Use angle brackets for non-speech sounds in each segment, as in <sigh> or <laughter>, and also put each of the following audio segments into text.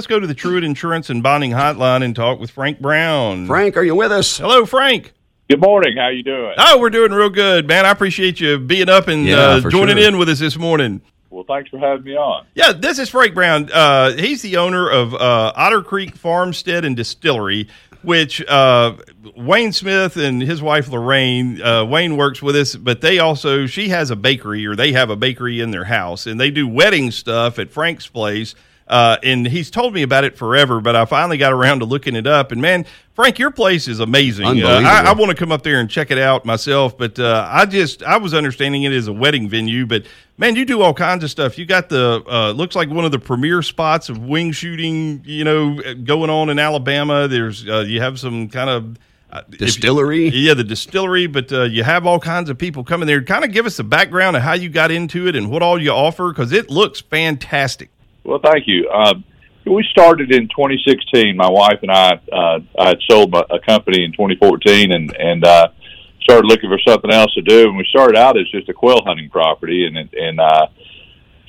let's go to the Truitt Insurance and Bonding Hotline and talk with Frank Brown. Frank, are you with us? Hello, Frank. Good morning. How you doing? Oh, we're doing real good, man. I appreciate you being up and Yeah, uh, joining sure. in with us this morning. Well, thanks for having me on. Yeah, this is Frank Brown. Uh, he's the owner of uh, Otter Creek Farmstead and Distillery, which uh, Wayne Smith and his wife Lorraine. Uh, Wayne works with us, but they also she has a bakery or they have a bakery in their house, and they do wedding stuff at Frank's place. Uh, and he's told me about it forever, but I finally got around to looking it up. And man, Frank, your place is amazing. Uh, I, I want to come up there and check it out myself, but uh, I just I was understanding it as a wedding venue. But man, you do all kinds of stuff. You got the uh, looks like one of the premier spots of wing shooting, you know, going on in Alabama. There's uh, you have some kind of uh, Distillery? yeah, the distillery, but uh, you have all kinds of people coming there. Kind of give us the background of how you got into it and what all you offer because it looks fantastic. Well, thank you. Um, we started in 2016. My wife and I, uh, I had sold my, a company in 2014, and and uh, started looking for something else to do. And we started out as just a quail hunting property, and and uh,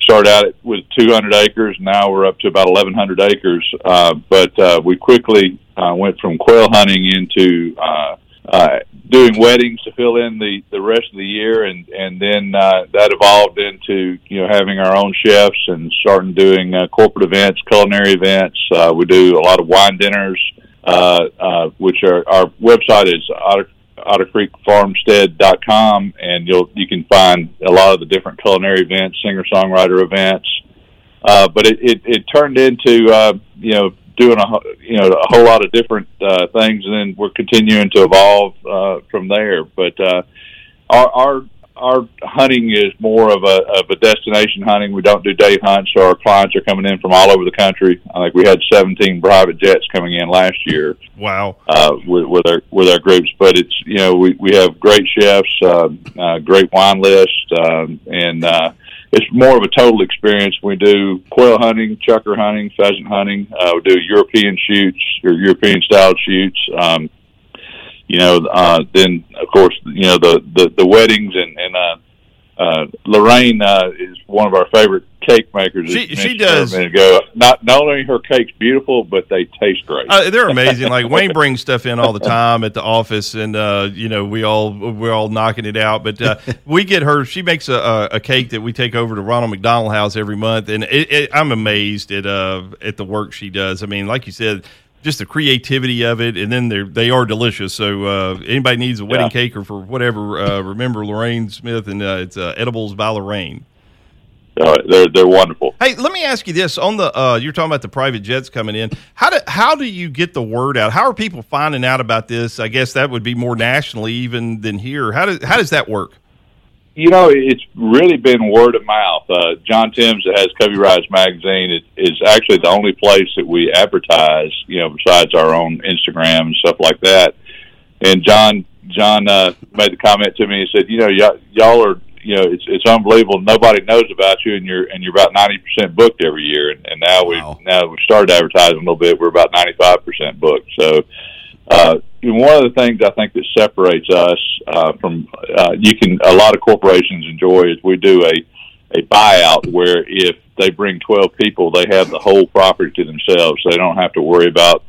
started out with 200 acres. Now we're up to about 1,100 acres. Uh, but uh, we quickly uh, went from quail hunting into uh, uh, doing weddings to fill in the, the rest of the year, and and then uh, that evolved into you know having our own chefs and starting doing uh, corporate events, culinary events. Uh, we do a lot of wine dinners, uh, uh, which are our website is Otter, OtterCreekFarmstead.com, and you'll you can find a lot of the different culinary events, singer songwriter events. Uh, but it, it, it turned into uh, you know doing a you know a whole lot of different uh, things, and then we're continuing to evolve uh, from there. But uh, our our our hunting is more of a of a destination hunting. We don't do day hunts, so our clients are coming in from all over the country. I think we had 17 private jets coming in last year Wow. uh, with, with our with our groups. But it's you know we we have great chefs, uh, uh, great wine list, um, and uh, it's more of a total experience. We do quail hunting, chukar hunting, pheasant hunting. Uh, we do European shoots or European style shoots. Um, you know, uh, then of course you know the the, the weddings and and. Uh, uh, Lorraine uh, is one of our favorite cake makers. She- she does. A ago. Not not only her cakes beautiful, but they taste great. Uh, they're amazing. Like <laughs> Wayne brings stuff in all the time at the office, and uh, you know we all we're all knocking it out. But uh, we get her. She makes a, a, a cake that we take over to Ronald McDonald House every month, and it, it, I'm amazed at uh, at the work she does. I mean, like you said, just the creativity of it, and then they they are delicious. So uh, anybody needs a wedding Yeah. cake or for whatever, uh, remember Lorraine Smith, and uh, it's uh, Edibles by Lorraine. Uh, they're they're wonderful. Hey, let me ask you this: on the uh, you're talking about the private jets coming in. How do how do you get the word out? How are people finding out about this? I guess that would be more nationally even than here. How does how does that work? You know, it's really been word of mouth. Uh, John Timms that has Covey Rise magazine is, is actually the only place that we advertise. You know, besides our own Instagram and stuff like that. And John John uh, made the comment to me. He said, "You know, y'all, y'all are." You know, it's it's unbelievable. Nobody knows about you, and you're and you're about ninety percent booked every year. And, and now Wow. we now we started advertising a little bit. We're about ninety five percent booked. So, uh, one of the things I think that separates us uh, from uh, you can a lot of corporations enjoy is we do a a buyout where if they bring 12 people, they have the whole property to themselves. They don't have to worry about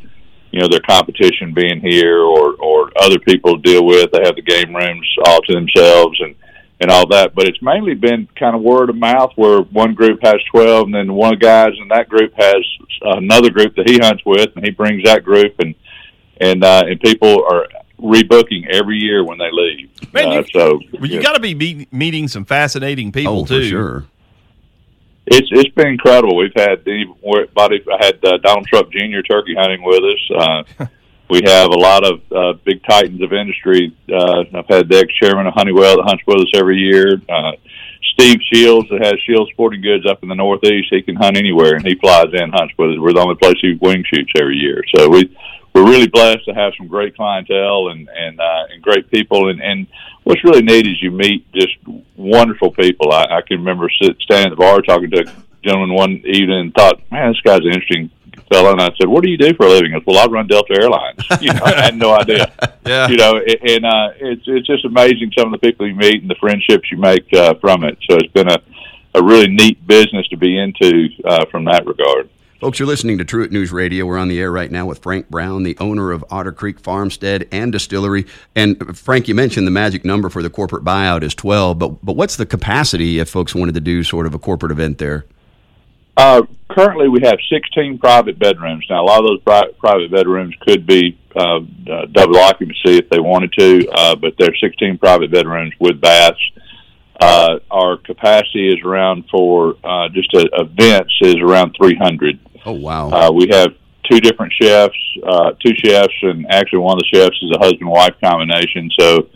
you know their competition being here or or other people to deal with. They have the game rooms all to themselves and and all that. But it's mainly been kind of word of mouth where one group has 12 and then one guys in that group has another group that he hunts with and he brings that group and and uh, and people are rebooking every year when they leave. Man, you- uh, so Well, you yeah. got to be meet, meeting some fascinating people oh, too. for sure. It's it's been incredible. We've had anybody. I had uh, Donald Trump Jr. turkey hunting with us. Uh, <laughs> we have a lot of uh, big titans of industry. Uh, I've had the ex chairman of Honeywell that hunts with us every year. Uh, Steve Shields that has Shields Sporting Goods up in the Northeast. He can hunt anywhere, and he flies in hunts with us. We're the only place he wing shoots every year. So we we're really blessed to have some great clientele and and uh, and great people. And and what's really neat is you meet just wonderful people. I, I can remember sit, standing at the bar talking to a gentleman one evening and thought, man, this guy's an interesting fellow. And I said, what do you do for a living? He goes, well, I run Delta Airlines. <laughs> You know, I had no idea. <laughs> Yeah. You know, and uh, it's it's just amazing some of the people you meet and the friendships you make uh, from it. So it's been a a really neat business to be into uh, from that regard. Folks, you're listening to Truitt News Radio. We're on the air right now with Frank Brown, the owner of Otter Creek Farmstead and Distillery. And Frank, you mentioned the magic number for the corporate buyout is 12, but but what's the capacity if folks wanted to do sort of a corporate event there? Uh, currently, we have 16 private bedrooms. Now, a lot of those pri- private bedrooms could be uh, uh, double occupancy if they wanted to, uh, but there's 16 private bedrooms with baths. Uh, our capacity is around for uh, just a, events is around 300. Oh wow! Uh, we have two different chefs, uh, two chefs, and actually one of the chefs is a husband wife combination. So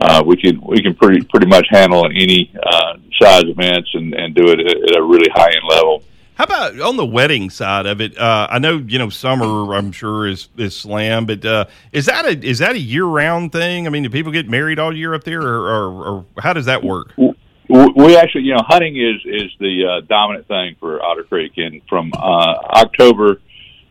uh, we can we can pretty pretty much handle any uh, size events and, and do it at, a really high end level. How about on the wedding side of it? Uh, I know you know summer. I'm sure is is slam, but uh, is that a is that a year round thing? I mean, do people get married all year up there, or, or, or how does that work? We actually, you know, hunting is is the uh, dominant thing for Otter Creek, and from uh, October,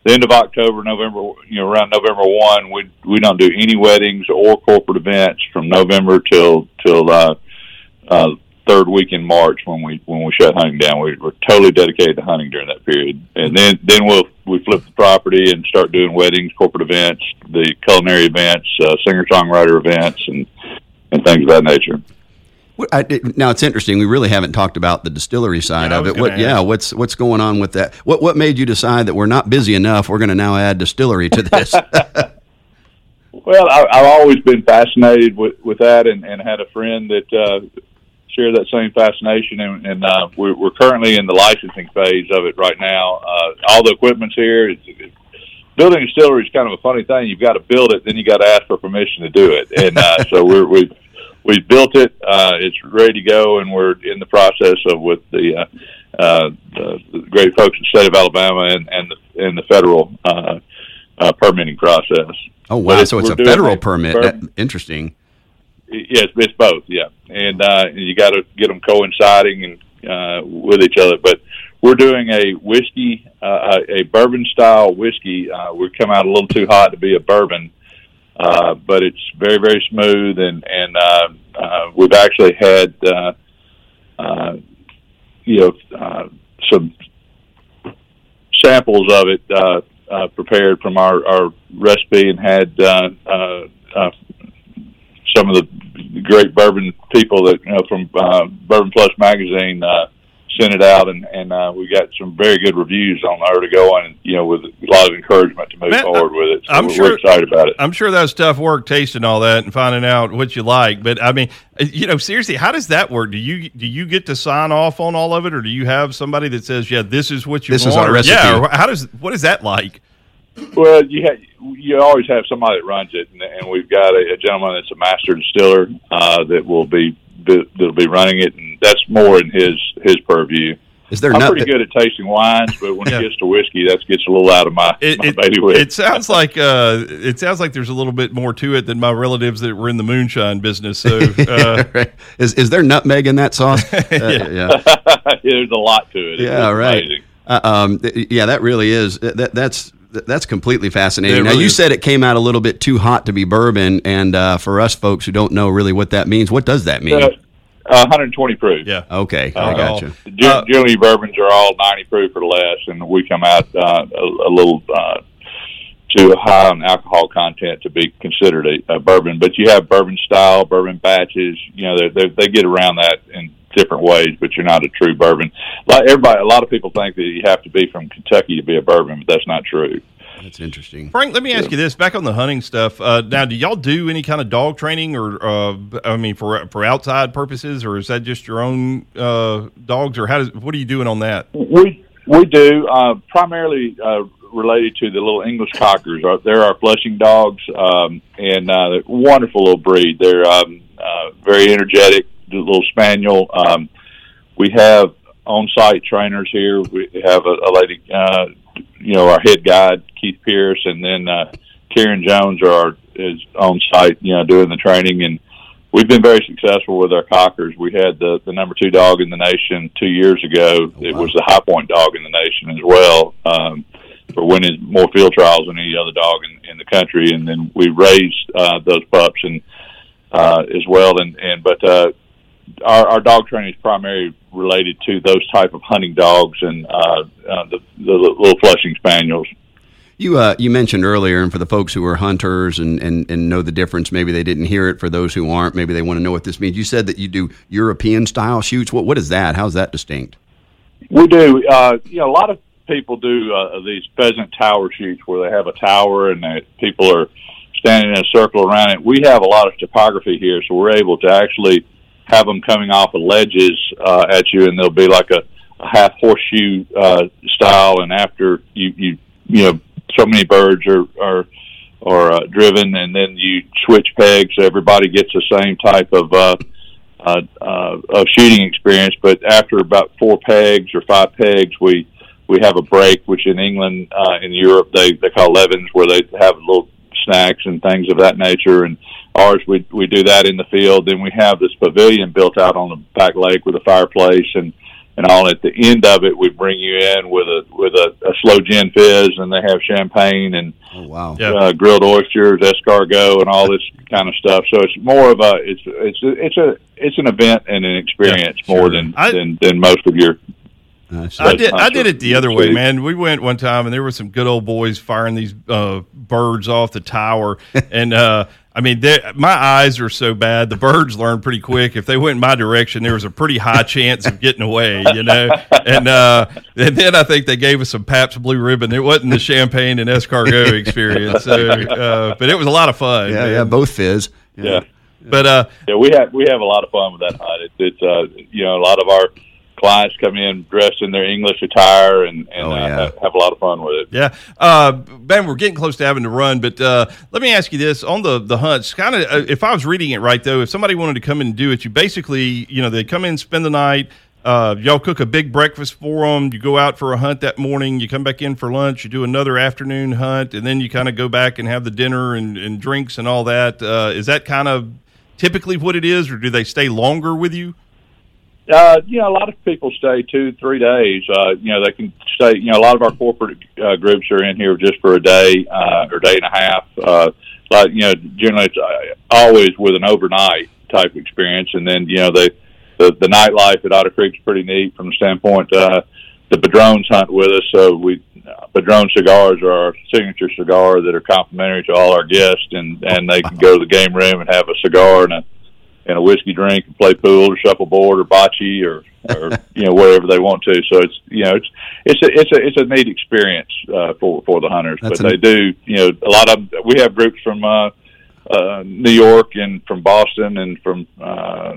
the end of October, November, you know, around November one, we we don't do any weddings or corporate events from November till till uh, uh, third week in March when we when we shut hunting down. We, we're totally dedicated to hunting during that period, and then then we'll we flip the property and start doing weddings, corporate events, the culinary events, uh, singer songwriter events, and and things of that nature. I, now it's interesting. We really haven't talked about the distillery side Yeah, of it. What, gonna yeah, what's what's going on with that? What what made you decide that we're not busy enough? We're going to now add distillery to this. <laughs> Well, I, I've always been fascinated with with that, and, and had a friend that uh, shared that same fascination, and, and uh, we're, we're currently in the licensing phase of it right now. Uh, all the equipment's here. It's, it's, building a distillery is kind of a funny thing. You've got to build it, then you got to ask for permission to do it, and uh, so we're we've we've built it. Uh, it's ready to go, and we're in the process of with the. Uh, uh, the, great folks in the state of Alabama and, and the and the federal uh, uh, permitting process. oh wow! So it's a federal permit. bourbon- That- interesting. Yes, it's both. Yeah, and uh, you got to get them coinciding and uh, with each other. But we're doing a whiskey, uh, a bourbon style whiskey. Uh, we come out a little too hot to be a bourbon, uh, but it's very very smooth, and and uh, uh, we've actually had uh, uh, you know uh, some samples of it uh, uh, prepared from our, our recipe and had uh, uh, uh, some of the great bourbon people that you know from uh, Bourbon Plus magazine uh, sent it out, and and uh, we got some very good reviews on there to go on, and you know with a lot of encouragement to move Man, forward with it. So I'm we're, sure- we're excited about it. I'm sure that's tough work tasting all that and finding out what you like. But I mean, uh, you know, seriously, how does that work? Do you do you get to sign off on all of it, or do you have somebody that says, "Yeah, this is what you This is want"? our recipe. Yeah, how does what is that like? Well, you ha- you always have somebody that runs it, and, and we've got a, a gentleman that's a master distiller uh, that will be that'll be running it, and that's more in his his purview. Is there I'm not? pretty good at tasting wines, but when <laughs> Yeah. it gets to whiskey, that gets a little out of my, It, my it, bailiwick. it sounds like uh, it sounds like there's a little bit more to it than my relatives that were in the moonshine business. So <laughs> uh, Right. Is is there nutmeg in that sauce? <laughs> Uh, yeah. There's a lot to it. It's Yeah, right. amazing. Uh, um, th- yeah, that really is. That, that's that's completely fascinating. It now, really you is. said it came out a little bit too hot to be bourbon, and uh, for us folks who don't know really what that means, what does that mean? Uh, 120 proof. yeah, okay, I Uh, got you. Gen- Uh, Generally, bourbons are all 90 proof or less, and we come out uh, a, a little uh, too high on alcohol content to be considered a, a bourbon. But you have bourbon style, bourbon batches. You know, they they they get around that in different ways, but you're not a true bourbon. Like everybody, a lot of people think that you have to be from Kentucky to be a bourbon, but that's not true. That's interesting. Frank. Let me ask you this: back on the hunting stuff. Uh, now, do y'all do any kind of dog training, or uh, I mean, for for outside purposes, or is that just your own uh, dogs, or how does what are you doing on that? We we do uh, primarily uh, related to the little English cockers. Uh, They're our flushing dogs, um, and uh, a wonderful little breed. They're um, uh, very energetic, the little spaniel. Um, we have on-site trainers here. We have a, a lady, uh, you know, our head guide Keith Pierce, and then uh, Karen Jones are our, is on site, you know, doing the training and we've been very successful with our cockers. We had the the number two dog in the nation two years ago. It was the high point dog in the nation as well um, for winning more field trials than any other dog in, in the country. And then we raised uh, those pups and uh, as well. And and but uh, our, our dog training is primarily related to those type of hunting dogs and uh, uh, the, the little Flushing Spaniels. You uh, you mentioned earlier, and for the folks who are hunters and, and, and know the difference, maybe they didn't hear it. For those who aren't, maybe they want to know what this means. You said that you do European style shoots. What what is that? How's that distinct? We do. Uh, you know, a lot of people do uh, these pheasant tower shoots where they have a tower and they, people are standing in a circle around it. We have a lot of topography here, so we're able to actually have them coming off of ledges uh, at you, and they'll be like a, a half horseshoe uh, style. And after you you you know so many birds are are are uh, driven, and then you switch pegs, everybody gets the same type of uh, uh, uh, of shooting experience. But after about four pegs or five pegs, we we have a break, which in England, uh, in Europe, they they call levens, where they have little snacks and things of that nature. And ours, we we do that in the field. Then we have this pavilion built out on the back lake with a fireplace and and all. At the end of it, we bring you in with a with a, a slow gin fizz, and they have champagne and oh, wow. uh, grilled oysters, escargot, and all this kind of stuff. So it's more of a it's it's it's a it's an event and an experience yeah, more sure. than, I, than than most of your I did. I did it the other way, man. We went one time, and there were some good old boys firing these uh, birds off the tower, <laughs> and uh, I mean, my eyes are so bad. The birds learn pretty quick. If they went in my direction, there was a pretty high chance of getting away, you know. And uh, and then I think they gave us some Pabst Blue Ribbon. It wasn't the champagne and escargot experience, so, uh, but it was a lot of fun. Yeah, man. yeah, both fizz. Yeah. yeah. But uh, yeah, we have we have a lot of fun with that hunt. It's, it's uh, you know a lot of our clients come in dressed in their English attire and, and oh, uh, yeah. uh, have a lot of fun with it. Yeah, uh, Ben, we're getting close to having to run, but uh, let me ask you this: on the the hunts, kind of, uh, if I was reading it right though, if somebody wanted to come in and do it, you basically, you know, they come in, spend the night. Uh, y'all cook a big breakfast for them. You go out for a hunt that morning. You come back in for lunch. You do another afternoon hunt, and then you kind of go back and have the dinner and, and drinks and all that. Is that kind of typically what it is, or do they stay longer with you? Uh, you know, a lot of people stay two, three days. Uh, you know, they can stay. You know, a lot of our corporate uh, groups are in here just for a day uh, or day and a half. Uh, like you know, generally it's uh, always with an overnight type experience, and then you know the the, the nightlife at Otter Creek is pretty neat from the standpoint. Uh, the Padrones hunt with us, so we uh, Padron cigars are our signature cigar that are complimentary to all our guests, and and they can go to the game room and have a cigar and a and a whiskey drink and play pool or shuffleboard or bocce or or <laughs> you know wherever they want to. So it's you know it's it's a it's a it's a neat experience uh, for for the hunters. That's but they do you know a lot of we have groups from uh, uh, New York and from Boston and from. Uh,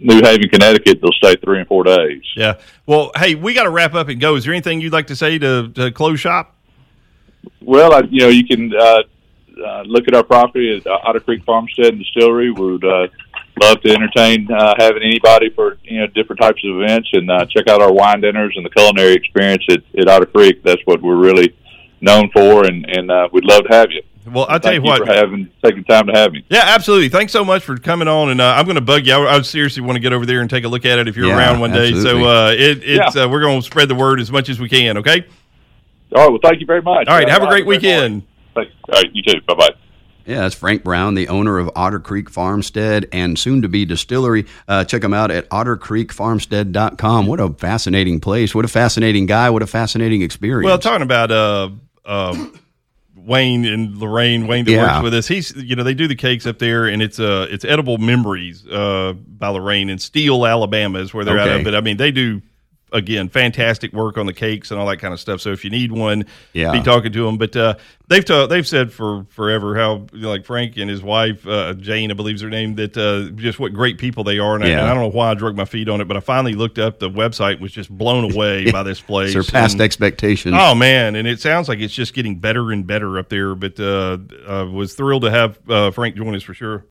New Haven, Connecticut, they'll stay three and four days. Yeah. Well, hey, we got to wrap up and go. Is there anything you'd like to say to, to close shop? Well, I, you know, you can uh, uh, look at our property at Otter Creek Farmstead and Distillery. We would uh, love to entertain uh, having anybody for you know different types of events and uh, check out our wine dinners and the culinary experience at, at Otter Creek. That's what we're really known for, and and uh, we'd love to have you. Well, I'll tell you, you what, for having taking time to have me. Yeah, absolutely. Thanks so much for coming on, and uh, I'm going to bug you. I, I, seriously want to get over there and take a look at it if you're yeah, around one day. So uh, it, it's yeah. uh, we're going to spread the word as much as we can. Okay. All right. Well, thank you very much. All right. Have a great weekend. All right. You too. Bye bye. Yeah, that's Frank Brown, the owner of Otter Creek Farmstead and soon to be distillery. Uh, check him out at ottercreekfarmstead.com. What a fascinating place. What a fascinating guy. What a fascinating experience. Well, talking about uh, uh, Wayne and Lorraine, Wayne that yeah. works with us, he's, you know, they do the cakes up there and it's uh, it's Edible Memories uh, by Lorraine in Steele, Alabama is where they're okay. out of. But I mean, they do again, fantastic work on the cakes and all that kind of stuff. So if you need one, yeah. be talking to them. But uh, they've ta- they've said for forever how you know, like Frank and his wife uh, Jane, I believe is her name, that uh, just what great people they are. And, yeah. I, and, I, don't know why I drug my feet on it, but I finally looked up the website, was just blown <laughs> away by this place, surpassed and, expectations. Oh man, and it sounds like it's just getting better and better up there. But uh, I was thrilled to have uh, Frank join us for sure.